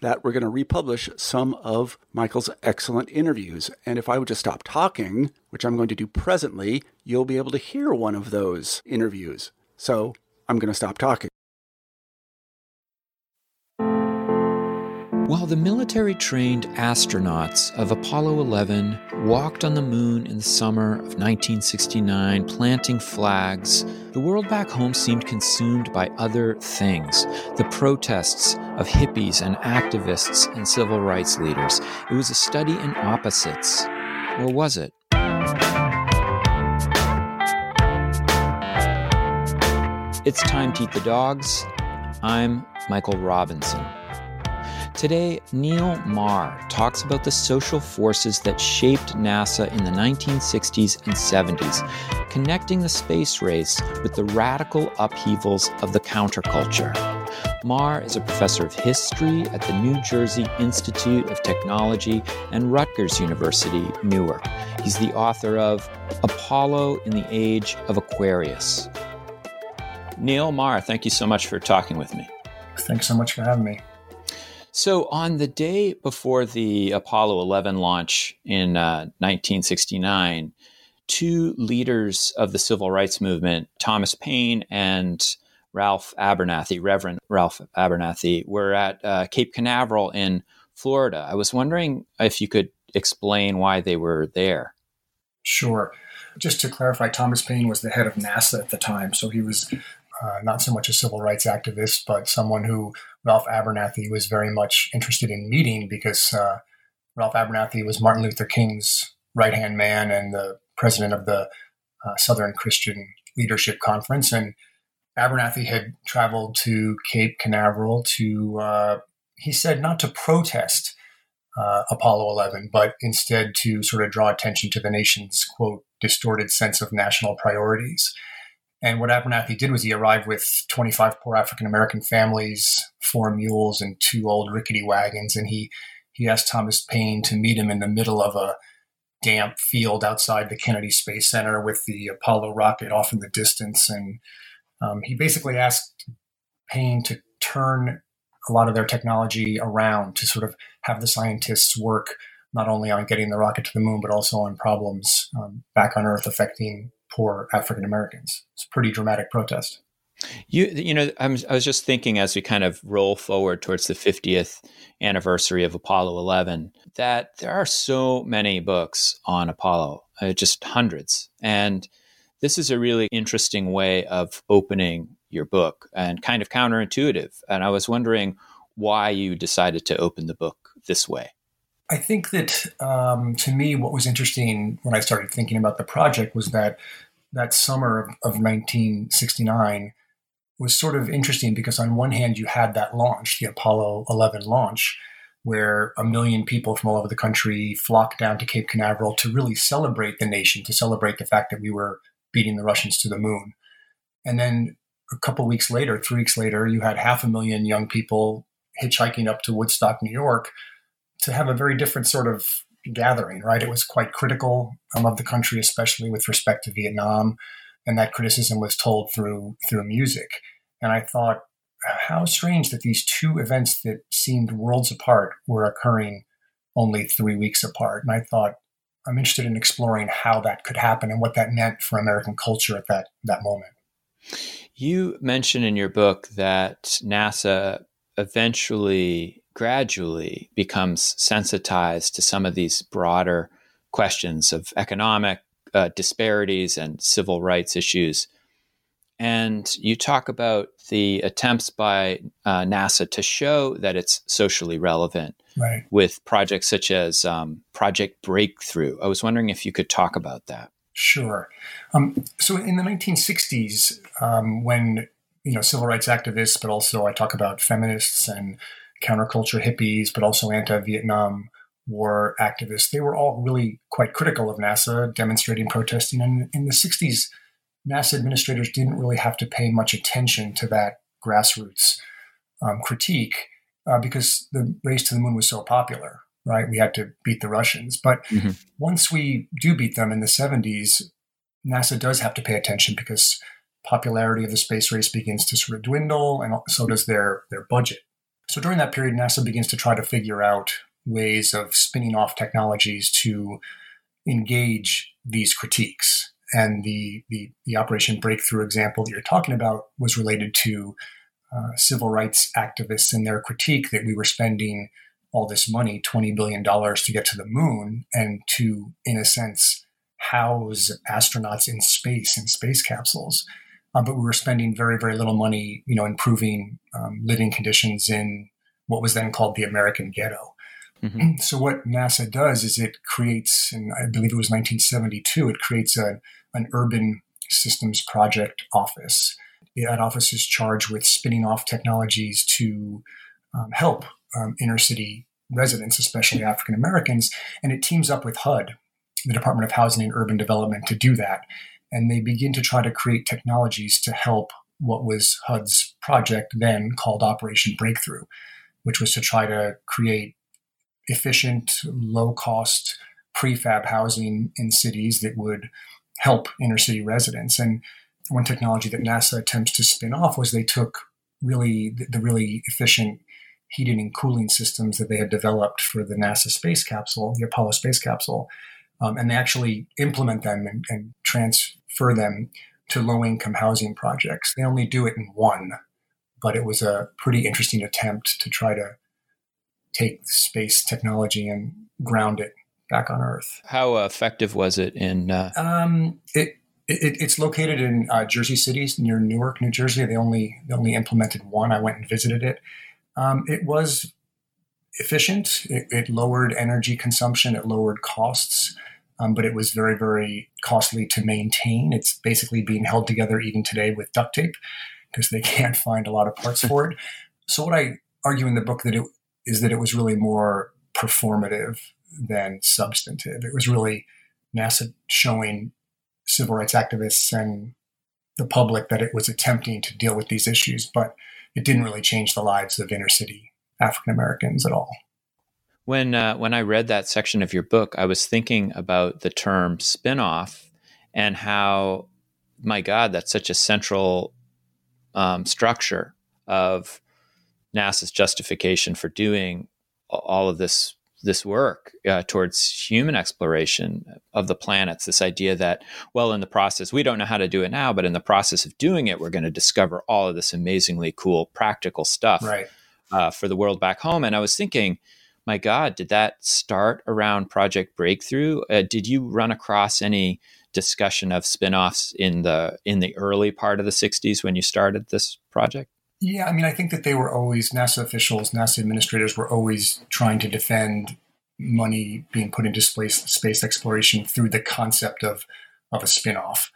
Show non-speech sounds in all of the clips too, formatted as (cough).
that we're going to republish some of Michael's excellent interviews. And if I would just stop talking, which I'm going to do presently, you'll be able to hear one of those interviews. So I'm going to stop talking. While the military trained astronauts of Apollo 11 walked on the moon in the summer of 1969, planting flags, the world back home seemed consumed by other things the protests of hippies and activists and civil rights leaders. It was a study in opposites. Or was it? It's time to eat the dogs. I'm Michael Robinson. Today, Neil Maher talks about the social forces that shaped NASA in the 1960s and 70s, connecting the space race with the radical upheavals of the counterculture. Maher is a professor of history at the New Jersey Institute of Technology and Rutgers University, Newark. He's the author of Apollo in the Age of Aquarius. Neil Maher, thank you so much for talking with me. Thanks so much for having me. So, on the day before the Apollo 11 launch in uh, 1969, two leaders of the civil rights movement, Thomas Paine and Ralph Abernathy, Reverend Ralph Abernathy, were at uh, Cape Canaveral in Florida. I was wondering if you could explain why they were there. Sure. Just to clarify, Thomas Paine was the head of NASA at the time, so he was uh, not so much a civil rights activist, but someone who Ralph Abernathy was very much interested in meeting because uh, Ralph Abernathy was Martin Luther King's right hand man and the president of the uh, Southern Christian Leadership Conference. And Abernathy had traveled to Cape Canaveral to, uh, he said, not to protest uh, Apollo 11, but instead to sort of draw attention to the nation's, quote, distorted sense of national priorities. And what Abernathy did was he arrived with 25 poor African American families, four mules, and two old rickety wagons. And he, he asked Thomas Paine to meet him in the middle of a damp field outside the Kennedy Space Center with the Apollo rocket off in the distance. And um, he basically asked Paine to turn a lot of their technology around to sort of have the scientists work not only on getting the rocket to the moon, but also on problems um, back on Earth affecting poor African Americans. It's a pretty dramatic protest. You, you know, I'm, i was just thinking as we kind of roll forward towards the 50th anniversary of Apollo 11 that there are so many books on Apollo, uh, just hundreds. And this is a really interesting way of opening your book and kind of counterintuitive. And I was wondering why you decided to open the book this way. I think that um, to me, what was interesting when I started thinking about the project was that that summer of, of 1969 was sort of interesting because on one hand you had that launch, the Apollo 11 launch, where a million people from all over the country flocked down to Cape Canaveral to really celebrate the nation, to celebrate the fact that we were beating the Russians to the moon. And then a couple weeks later, three weeks later, you had half a million young people hitchhiking up to Woodstock, New York, to have a very different sort of gathering, right? It was quite critical of the country, especially with respect to Vietnam, and that criticism was told through through music. And I thought, how strange that these two events that seemed worlds apart were occurring only three weeks apart. And I thought, I'm interested in exploring how that could happen and what that meant for American culture at that, that moment. You mention in your book that NASA eventually, gradually becomes sensitized to some of these broader questions of economic uh, disparities and civil rights issues. And you talk about the attempts by uh, NASA to show that it's socially relevant right. with projects such as um, Project Breakthrough. I was wondering if you could talk about that. Sure. Um, so in the 1960s, um, when you know civil rights activists, but also I talk about feminists and counterculture hippies, but also anti-Vietnam War activists, they were all really quite critical of NASA, demonstrating, protesting. And in the 60s, NASA administrators didn't really have to pay much attention to that grassroots um, critique uh, because the race to the moon was so popular, right? We had to beat the Russians. But mm-hmm. once we do beat them in the 70s, NASA does have to pay attention because popularity of the space race begins to sort of dwindle, and so does their, their budget. So during that period, NASA begins to try to figure out ways of spinning off technologies to engage these critiques and the, the, the Operation Breakthrough example that you're talking about was related to uh, civil rights activists and their critique that we were spending all this money, $20 billion to get to the moon and to, in a sense, house astronauts in space in space capsules. Uh, but we were spending very, very little money, you know, improving um, living conditions in what was then called the American ghetto. Mm-hmm. So what NASA does is it creates, and I believe it was 1972, it creates a, an urban systems project office. That office is charged with spinning off technologies to um, help um, inner city residents, especially African Americans, and it teams up with HUD, the Department of Housing and Urban Development, to do that. And they begin to try to create technologies to help what was HUD's project then called Operation Breakthrough, which was to try to create efficient, low cost prefab housing in cities that would help inner city residents. And one technology that NASA attempts to spin off was they took really the, really efficient heating and cooling systems that they had developed for the NASA space capsule, the Apollo space capsule, um, and they actually implement them and, and transfer them to low income housing projects. They only do it in one, but it was a pretty interesting attempt to try to take space technology and ground it back on Earth. How effective was it in? Uh... Um, it, it, it's located in uh, Jersey City, near Newark, New Jersey. They only they only implemented one. I went and visited it. Um, it was efficient. It, it, lowered energy consumption. It lowered costs. Um, but it was very, very costly to maintain. It's basically being held together even today with duct tape because they (laughs) can't find a lot of parts for it. So what I argue in the book that it is that it was really more performative than substantive. It was really NASA showing civil rights activists and the public that it was attempting to deal with these issues, but it didn't really change the lives of inner city African Americans at all. When uh, when I read that section of your book, I was thinking about the term spinoff and how, my God, that's such a central um, structure of NASA's justification for doing all of this this work uh, towards human exploration of the planets. This idea that, well, in the process, we don't know how to do it now, but in the process of doing it, we're going to discover all of this amazingly cool practical stuff right. uh, for the world back home. And I was thinking, my God, did that start around Project Breakthrough? Uh, did you run across any discussion of spin-offs in the in the early part of the 60s when you started this project? Yeah, I mean, I think that they were always NASA officials, NASA administrators were always trying to defend money being put into space space exploration through the concept of of a spinoff,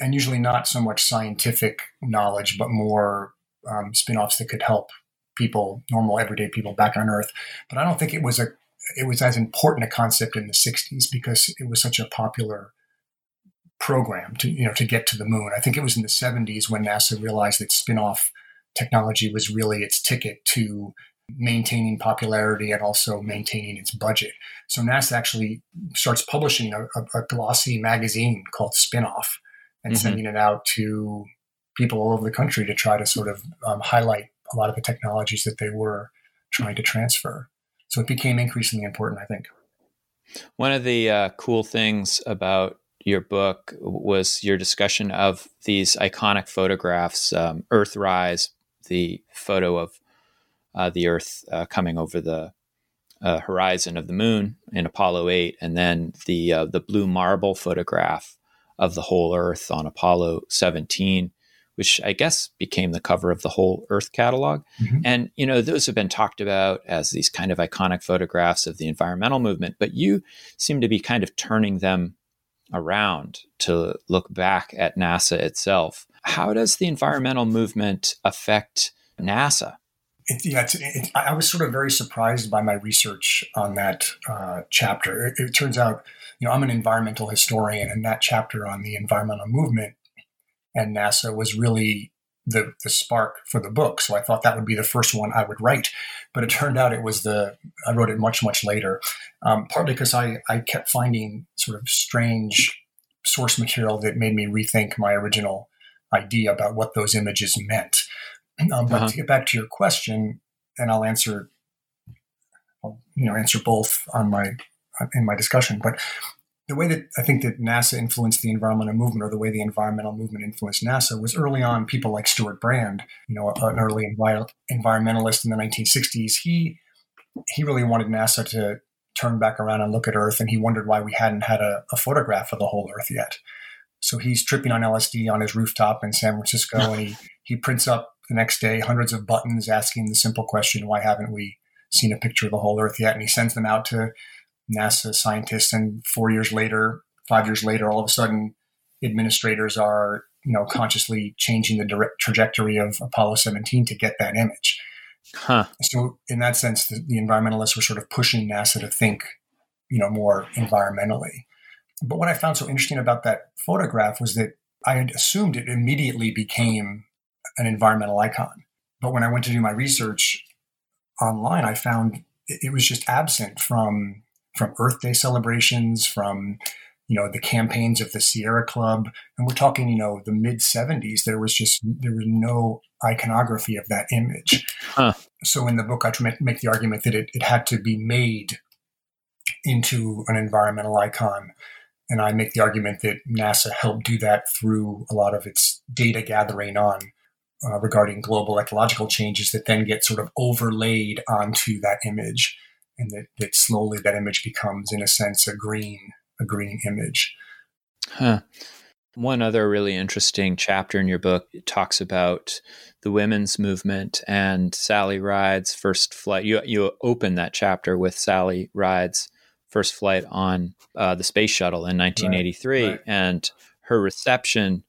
and usually not so much scientific knowledge, but more um, spinoffs that could help people, normal everyday people, back on Earth. But I don't think it was a it was as important a concept in the '60s because it was such a popular program to you know to get to the moon. I think it was in the '70s when NASA realized that spinoff technology was really its ticket to maintaining popularity and also maintaining its budget. So NASA actually starts publishing a, a, a glossy magazine called Spinoff and mm-hmm. sending it out to people all over the country to try to sort of um, highlight a lot of the technologies that they were trying to transfer. So it became increasingly important, I think. One of the uh, cool things about your book was your discussion of these iconic photographs um, Earthrise, the photo of uh, the Earth uh, coming over the uh, horizon of the moon in Apollo 8, and then the, uh, the blue marble photograph of the whole Earth on Apollo 17 which I guess became the cover of the whole Earth catalog. Mm-hmm. And, you know, those have been talked about as these kind of iconic photographs of the environmental movement, but you seem to be kind of turning them around to look back at NASA itself. How does the environmental movement affect NASA? It, yeah, it's, it, I was sort of very surprised by my research on that uh, chapter. It, it turns out, you know, I'm an environmental historian, and that chapter on the environmental movement and NASA was really the the spark for the book. So I thought that would be the first one I would write, but it (laughs) turned out it was the I wrote it much much later, um, partly because I I kept finding sort of strange source material that made me rethink my original idea about what those images meant. (clears throat) Um, but uh-huh. to get back to your question, and I'll answer, I'll, you know, answer both on my in my discussion. But the way that I think that NASA influenced the environmental movement, or the way the environmental movement influenced NASA, was early on. People like Stewart Brand, you know, an early envi- environmentalist in the 1960s, he he really wanted NASA to turn back around and look at Earth, and he wondered why we hadn't had a, a photograph of the whole Earth yet. So he's tripping on LSD on his rooftop in San Francisco, and he he prints up the next day hundreds of buttons asking the simple question, "Why haven't we seen a picture of the whole Earth yet?" And he sends them out to NASA scientists, and four years later, five years later, all of a sudden, administrators are you know consciously changing the direct trajectory of Apollo 17 to get that image. Huh. So, in that sense, the, the environmentalists were sort of pushing NASA to think, you know, more environmentally. But what I found so interesting about that photograph was that I had assumed it immediately became an environmental icon. But when I went to do my research online, I found it was just absent from from Earth Day celebrations, from you know the campaigns of the Sierra Club, and we're talking you know the mid '70s. There was just there was no iconography of that image. Huh. So in the book, I try to make the argument that it, it had to be made into an environmental icon. And I make the argument that NASA helped do that through a lot of its data gathering on uh, regarding global ecological changes that then get sort of overlaid onto that image and that, that slowly that image becomes, in a sense, a green, a green image. Huh. One other really interesting chapter in your book talks about the women's movement and Sally Ride's first flight. You you open that chapter with Sally Ride's first flight on uh, the space shuttle in 1983 right, right. and her reception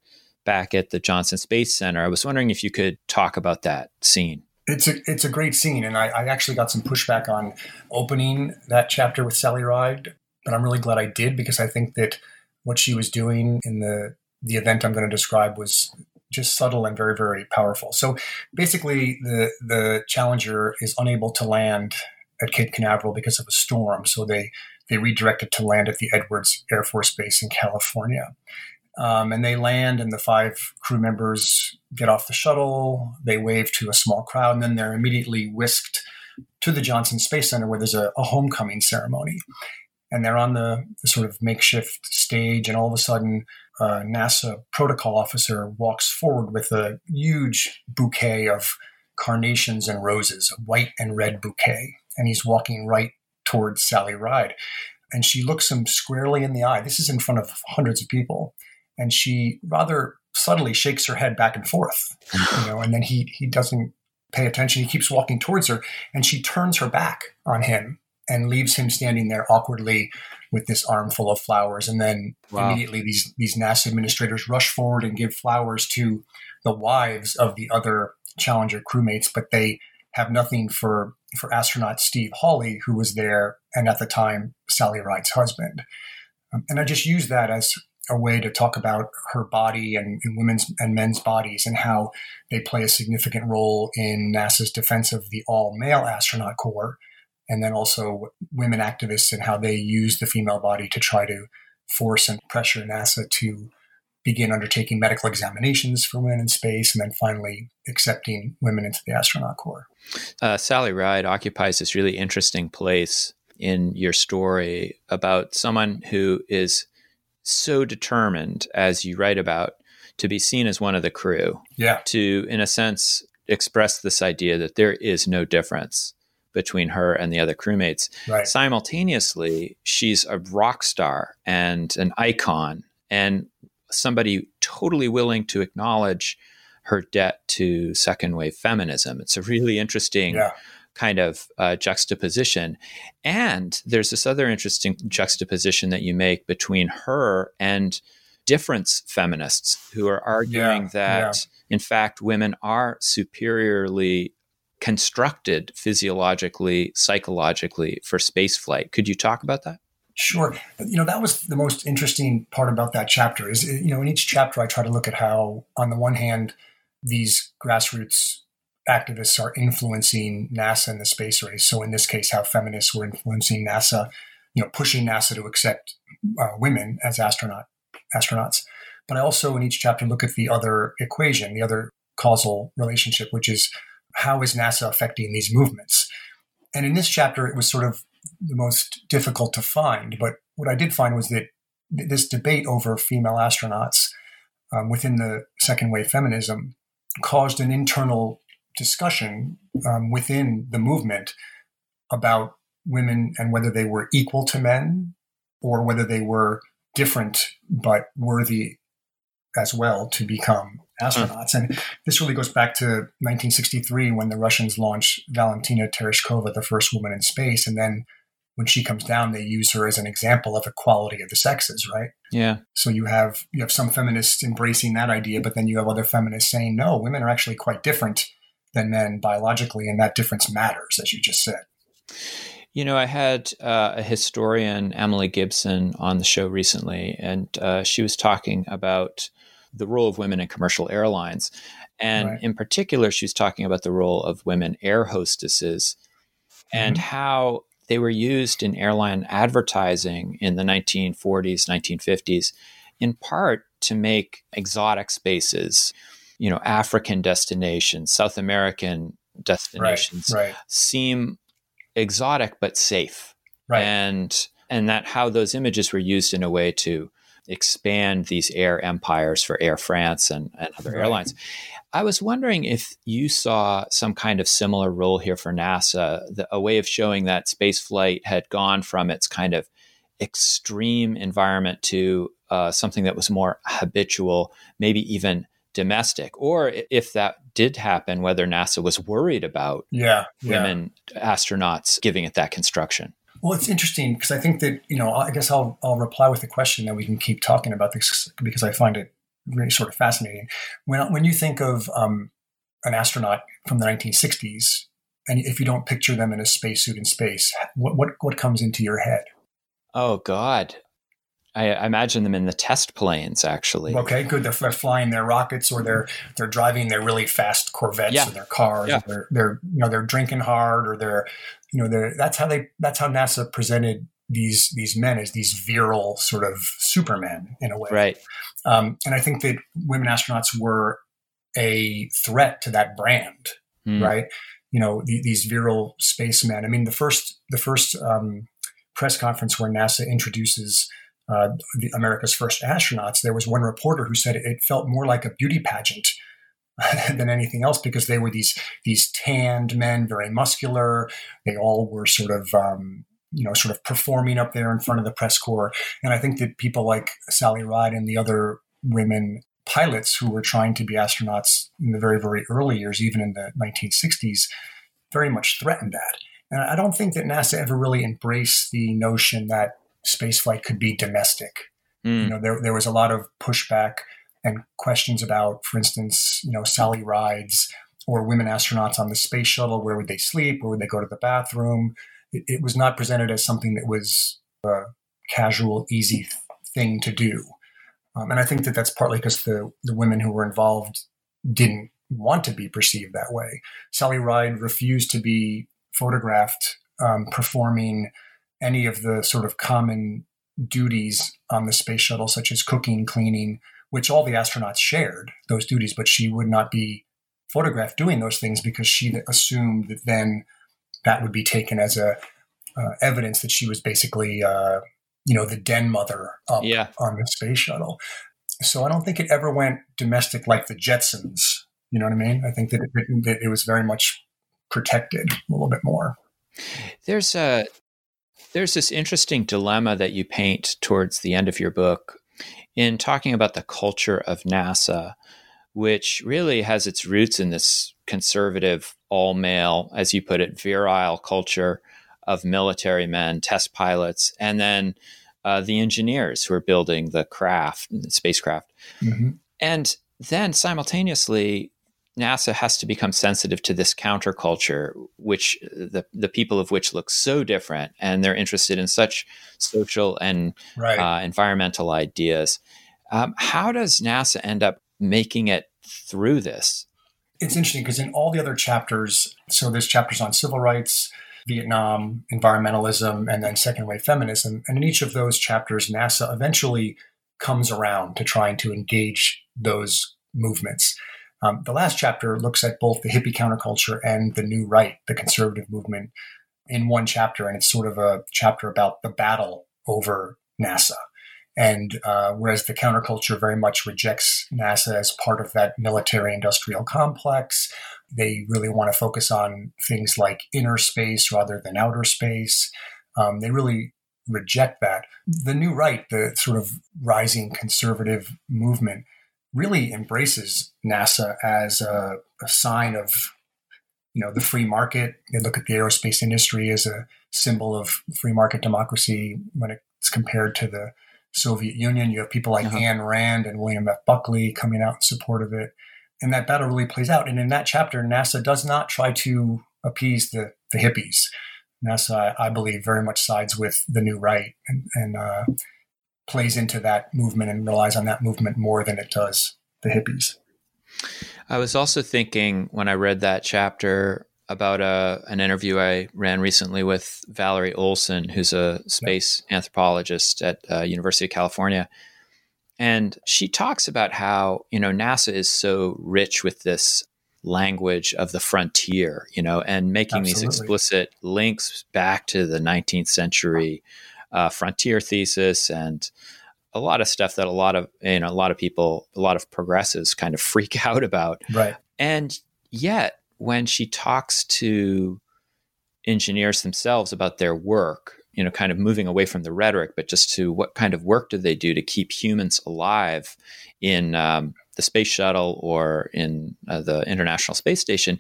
back at the Johnson Space Center. I was wondering if you could talk about that scene. It's a it's a great scene, and I, I, actually got some pushback on opening that chapter with Sally Ride, but I'm really glad I did because I think that what she was doing in the the event I'm going to describe was just subtle and very very powerful. So basically, the the Challenger is unable to land at Cape Canaveral because of a storm, so they they redirect it to land at the Edwards Air Force Base in California. Um, and they land, and the five crew members get off the shuttle. They wave to a small crowd, and then they're immediately whisked to the Johnson Space Center where there's a, a homecoming ceremony. And they're on the, the, sort of makeshift stage, and all of a sudden, a NASA protocol officer walks forward with a huge bouquet of carnations and roses, a white and red bouquet. And he's walking right towards Sally Ride. And she looks him squarely in the eye. This is in front of hundreds of people and she rather subtly shakes her head back and forth, you know, and then he he doesn't pay attention. He keeps walking towards her, and she turns her back on him and leaves him standing there awkwardly with this armful of flowers. And then wow. immediately these these NASA administrators rush forward and give flowers to the wives of the other Challenger crewmates, but they have nothing for for astronaut Steve Hawley, who was there and at the time Sally Ride's husband. Um, and I just use that as a way to talk about her body and, and, women's and men's bodies and how they play a significant role in NASA's defense of the all male astronaut corps, and then also women activists and how they use the female body to try to force and pressure NASA to begin undertaking medical examinations for women in space, and then finally accepting women into the astronaut corps. Uh, Sally Ride occupies this really interesting place in your story about someone who is so determined, as you write about, to be seen as one of the crew. Yeah. To, in a sense, express this idea that there is no difference between her and the other crewmates. Right. Simultaneously, she's a rock star and an icon and somebody totally willing to acknowledge her debt to second wave feminism. It's a really interesting Yeah. Kind of uh, juxtaposition. And there's this other interesting juxtaposition that you make between her and difference feminists who are arguing Yeah, that, in fact, women are superiorly constructed physiologically, psychologically for space flight. Could you talk about that? Sure. You know, that was the most interesting part about that chapter is, you know, in each chapter, I try to look at how, on the one hand, these grassroots activists are influencing NASA and the space race. So in this case, how feminists were influencing NASA, you know, pushing NASA to accept uh, women as astronaut astronauts. But I also, in each chapter, look at the other equation, the other causal relationship, which is how is NASA affecting these movements? And in this chapter, it was sort of the most difficult to find. But what I did find was that this debate over female astronauts um, within the second wave feminism caused an internal discussion um, within the movement about women and whether they were equal to men or whether they were different but worthy as well to become astronauts. And this really goes back to 1963 when the Russians launched Valentina Tereshkova, the first woman in space. And then when she comes down, they use her as an example of equality of the sexes, right? Yeah. So you have you have some feminists embracing that idea, but then you have other feminists saying, no, women are actually quite different than men biologically, and that difference matters, as you just said. You know, I had uh, a historian, Emily Gibson, on the show recently, and uh, she was talking about the role of women in commercial airlines. And Right. in particular, she was talking about the role of women air hostesses and how they were used in airline advertising in the 1940s, 1950s, in part to make exotic spaces, you know, African destinations, South American Right, destinations right, seem exotic but safe right. and and that how those images were used in a way to expand these air empires for Air France and, and other Right. airlines. I was wondering if you saw some kind of similar role here for NASA, the, a way of showing that space flight had gone from its kind of extreme environment to uh, something that was more habitual, maybe even domestic, or if that did happen, whether NASA was worried about yeah, yeah. women astronauts giving it that construction. Well, it's interesting because I think that you know I guess I'll I'll reply with a question that we can keep talking about this because I find it really sort of fascinating. When when you think of um, an astronaut from the 1960s, and if you don't picture them in a spacesuit in space, what what what comes into your head? Oh God, I, I imagine them in the test planes. Actually, Okay, good. They're, they're flying their rockets, or they're they're driving their really fast Corvettes Yeah. or their cars. Yeah. Or they're they're you know they're drinking hard, or they're you know they're that's how they that's how NASA presented these these men as these virile sort of supermen in a way. right? Um, and I think that women astronauts were a threat to that brand, Hmm. right? You know, the, these virile spacemen. I mean, the first the first um, press conference where NASA introduces uh, the America's first astronauts, there was one reporter who said it felt more like a beauty pageant (laughs) than anything else because they were these these tanned men, very muscular. They all were sort of um, you know sort of performing up there in front of the press corps. And I think that people like Sally Ride and the other women pilots who were trying to be astronauts in the very very early years, even in the 1960s, very much threatened that. And I don't think that NASA ever really embraced the notion that spaceflight could be domestic. Hmm. you know there, there was a lot of pushback and questions about for instance you know sally rides or women astronauts on the space shuttle where would they sleep? Where would they go to the bathroom? It, it was not presented as something that was a casual easy thing to do. Um, and i think that that's partly because the, the women who were involved didn't want to be perceived that way. Sally ride refused to be photographed um, performing any of the sort of common duties on the space shuttle, such as cooking, cleaning, which all the astronauts shared those duties, but she would not be photographed doing those things because she assumed that then that would be taken as a uh, evidence that she was basically, uh, you know, the den mother up yeah. on the space shuttle. So I don't think it ever went domestic like the Jetsons. You know what I mean? I think that it, that it was very much protected a little bit more. There's a there's this interesting dilemma that you paint towards the end of your book in talking about the culture of NASA, which really has its roots in this conservative, all male, as you put it, virile culture of military men, test pilots, and then uh, the engineers who are building the craft, the spacecraft. Mm-hmm. And then simultaneously, NASA has to become sensitive to this counterculture, which the the people of which look so different, and they're interested in such social and right. uh, environmental ideas. Um, how does NASA end up making it through this? It's interesting because in all the other chapters, so there's chapters on civil rights, Vietnam, environmentalism, and then second wave feminism, and in each of those chapters, NASA eventually comes around to trying to engage those movements. Um, the last chapter looks at both the hippie counterculture and the new right, the conservative movement, in one chapter, and it's sort of a chapter about the battle over NASA. And uh, whereas the counterculture very much rejects NASA as part of that military industrial complex, they really want to focus on things like inner space rather than outer space. Um, they really reject that. The new right, the sort of rising conservative movement, really embraces NASA as a, a sign of you know the free market. They look at the aerospace industry as a symbol of free market democracy when it's compared to the Soviet Union. You have people like uh-huh. Ayn Rand and William F. Buckley coming out in support of it. And that battle really plays out. And in that chapter, NASA does not try to appease the, the hippies. NASA, I, I believe, very much sides with the new right and, and uh, plays into that movement and relies on that movement more than it does the hippies. I was also thinking when I read that chapter about a, uh, an interview I ran recently with Valerie Olson, who's a space anthropologist at uh, University of California, and she talks about how you know NASA is so rich with this language of the frontier, you know, and making Absolutely. these explicit links back to the 19th century uh, frontier thesis and a lot of stuff that a lot of you know a lot of people a lot of progressives kind of (laughs) freak out about. Right. And yet when she talks to engineers themselves about their work you know kind of moving away from the rhetoric but just to what kind of work do they do to keep humans alive in um, the space shuttle or in uh, the international space station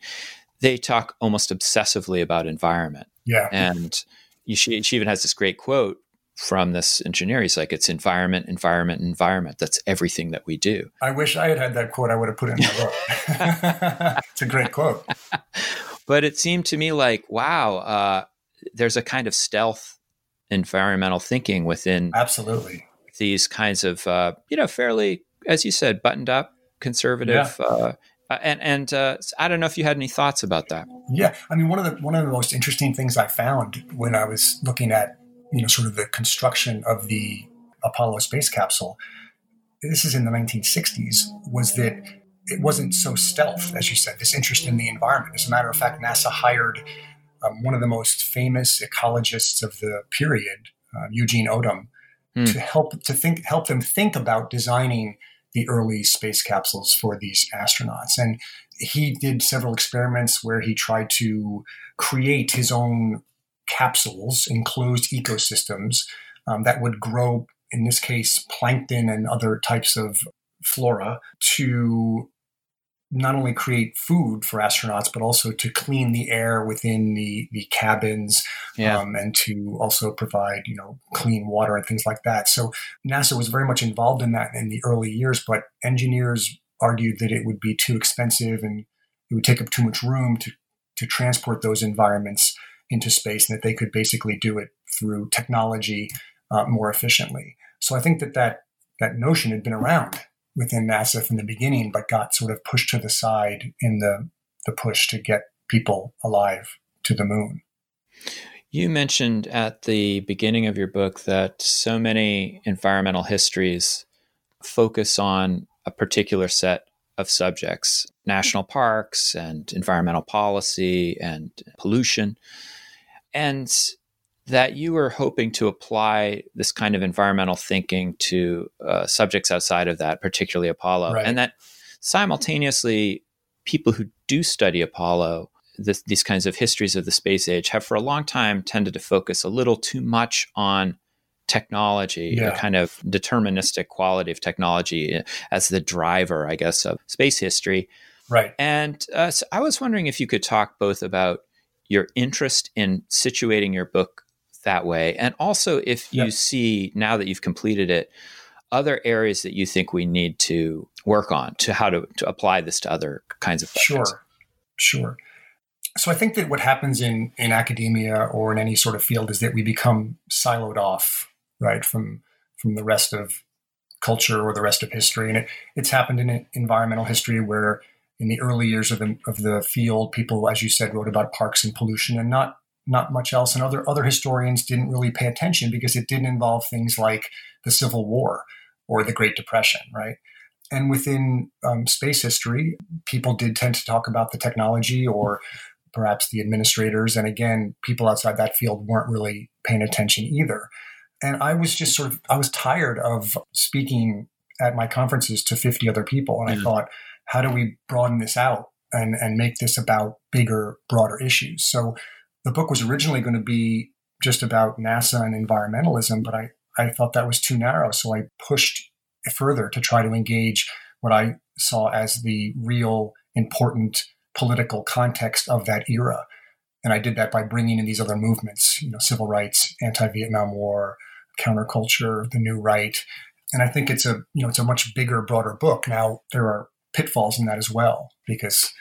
they talk almost obsessively about environment. Yeah. And she, she even has this great quote from this engineer. He's like, it's environment, environment, environment. That's everything that we do. I wish I had had that quote. I would have put it in my book. (laughs) it's a great quote. But it seemed to me like, wow, uh, there's a kind of stealth environmental thinking within absolutely these kinds of, uh, you know, fairly, as you said, buttoned up conservative yeah. uh, uh, and and uh, I don't know if you had any thoughts about that. Yeah, I mean one of the one of the most interesting things I found when I was looking at you know sort of the construction of the Apollo space capsule. This is in the 1960s. Was that it wasn't so stealth as you said. This interest in the environment. As a matter of fact, NASA hired um, one of the most famous ecologists of the period, uh, Eugene Odum, mm. to help to think help them think about designing the early space capsules for these astronauts. And he did several experiments where he tried to create his own capsules, enclosed ecosystems um, that would grow, in this case, plankton and other types of flora to not only create food for astronauts, but also to clean the air within the, the cabins yeah. um, and to also provide, you know, clean water and things like that. So NASA was very much involved in that in the early years, but engineers argued that it would be too expensive and it would take up too much room to, to transport those environments into space and that they could basically do it through technology uh, more efficiently. So I think that, that that notion had been around within NASA from the beginning, but got sort of pushed to the side in the, the push to get people alive to the moon. You mentioned at the beginning of your book that so many environmental histories focus on a particular set of subjects national parks and environmental policy and pollution. And that you were hoping to apply this kind of environmental thinking to uh, subjects outside of that, particularly Apollo. Right. And that simultaneously, people who do study Apollo, this, these kinds of histories of the space age, have for a long time tended to focus a little too much on technology, yeah. a kind of deterministic quality of technology eh, as the driver, I guess, of space history. Right. And uh, so I was wondering if you could talk both about your interest in situating your book that way, and also if you see now that you've completed it, other areas that you think we need to work on to how to, to apply this to other kinds of subjects. Sure, sure. So I think that what happens in in academia or in any sort of field is that we become siloed off right from from the rest of culture or the rest of history and it, it's happened in environmental history where in the early years of the, of the field people as you said wrote about parks and pollution and not not much else. And other other historians didn't really pay attention because it didn't involve things like the civil war or the great depression right? And within um, space history people did tend to talk about the technology or perhaps the administrators. And again people outside that field weren't really paying attention either. And I was just sort of, I was tired of speaking at my conferences to 50 other people. And I thought, how do we broaden this out and, and make this about bigger, broader issues? So the book was originally going to be just about NASA and environmentalism, but I, I thought that was too narrow. So I pushed further to try to engage what I saw as the real important political context of that era. And I did that by bringing in these other movements, you know, civil rights, anti-Vietnam War, counterculture, the new right. And I think it's a, you know, it's a much bigger, broader book. Now there are pitfalls in that as well, because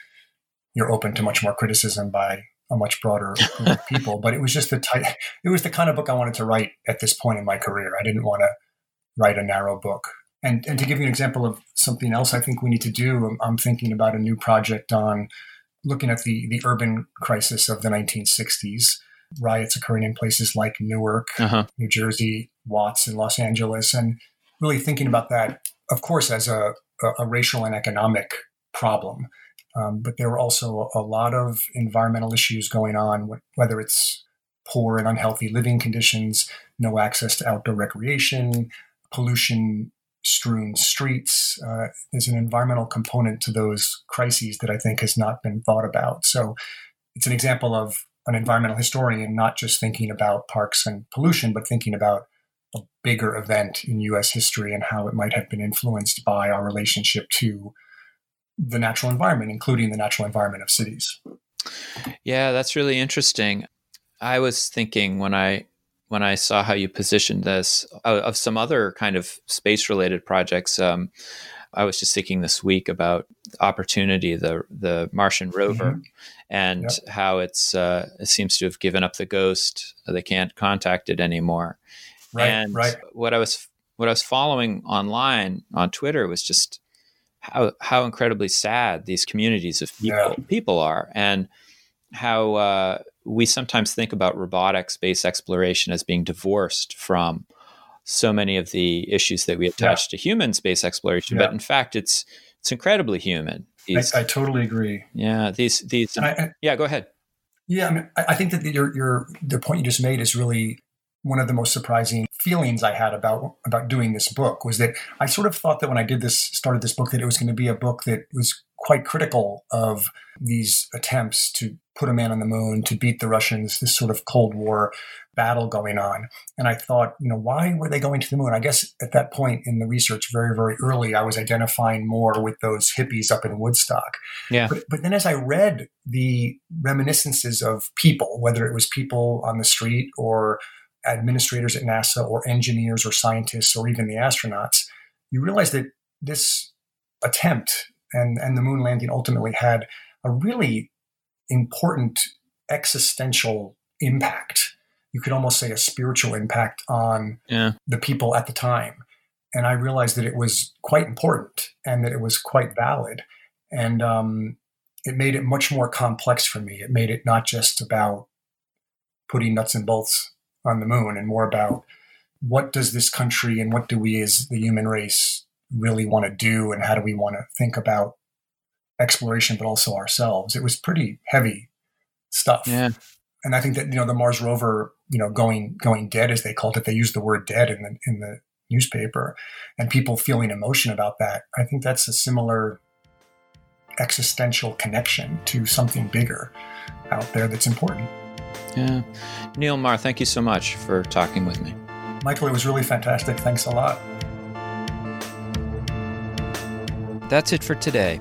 you're open to much more criticism by a much broader (laughs) group of people. But it was just the type, it was the kind of book I wanted to write at this point in my career. I didn't want to write a narrow book. And, and to give you an example of something else I think we need to do, I'm, I'm thinking about a new project on looking at the, the urban crisis of the 1960s, riots occurring in places like Newark, uh-huh. New Jersey, Watts, and Los Angeles, and really thinking about that, of course, as a, a racial and economic problem. Um, but there were also a, a lot of environmental issues going on, whether it's poor and unhealthy living conditions, no access to outdoor recreation, pollution strewn streets. Uh, there's an environmental component to those crises that I think has not been thought about. So it's an example of an environmental historian not just thinking about parks and pollution, but thinking about a bigger event in US history and how it might have been influenced by our relationship to the natural environment, including the natural environment of cities. Yeah, that's really interesting. I was thinking when I when I saw how you positioned this uh, of some other kind of space related projects. Um, I was just thinking this week about Opportunity, the the Martian rover, mm-hmm. and yep. how it's uh, it seems to have given up the ghost. They can't contact it anymore. Right, and right. what I was what I was following online on Twitter was just how how incredibly sad these communities of people yeah. people are, and how uh, we sometimes think about robotic space exploration as being divorced from so many of the issues that we attach yeah. to human space exploration, yeah. but in fact, it's it's incredibly human. These, I, I, totally agree. Yeah, these these. I, yeah, go ahead. Yeah, I mean, I think that your your the point you just made is really one of the most surprising feelings I had about about doing this book was that I sort of thought that when I did this started this book that it was going to be a book that was quite critical of these attempts to put a man on the moon, to beat the Russians, this sort of Cold War battle going on. And I thought, you know, why were they going to the moon? I guess at that point in the research, very, very early, I was identifying more with those hippies up in Woodstock. Yeah. But, but then as I read the reminiscences of people, whether it was people on the street or administrators at NASA or engineers or scientists or even the astronauts, you realize that this attempt and, and the moon landing ultimately had a really important existential impact. You could almost say a spiritual impact on yeah. the people at the time. And I realized that it was quite important and that it was quite valid. And um, it made it much more complex for me. It made it not just about putting nuts and bolts on the moon and more about what does this country and what do we as the human race really want to do and how do we want to think about exploration, but also ourselves. It was pretty heavy stuff. Yeah. And I think that, you know, the Mars rover, you know, going, going dead, as they called it, they used the word dead in the, in the newspaper and people feeling emotion about that. I think that's a similar existential connection to something bigger out there that's important. Yeah. Neil Maher, thank you so much for talking with me. Michael, it was really fantastic. Thanks a lot. That's it for today.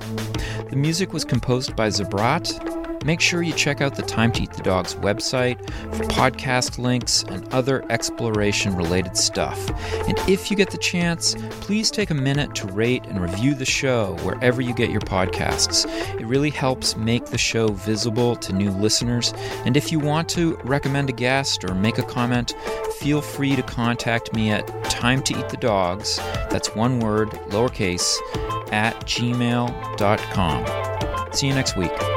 The music was composed by Zabrat. Make sure you check out the Time to Eat the Dogs website for podcast links and other exploration related stuff. And if you get the chance, please take a minute to rate and review the show wherever you get your podcasts. It really helps make the show visible to new listeners. And if you want to recommend a guest or make a comment, feel free to contact me at time to eat the dogs, that's one word, lowercase, at gmail.com. See you next week.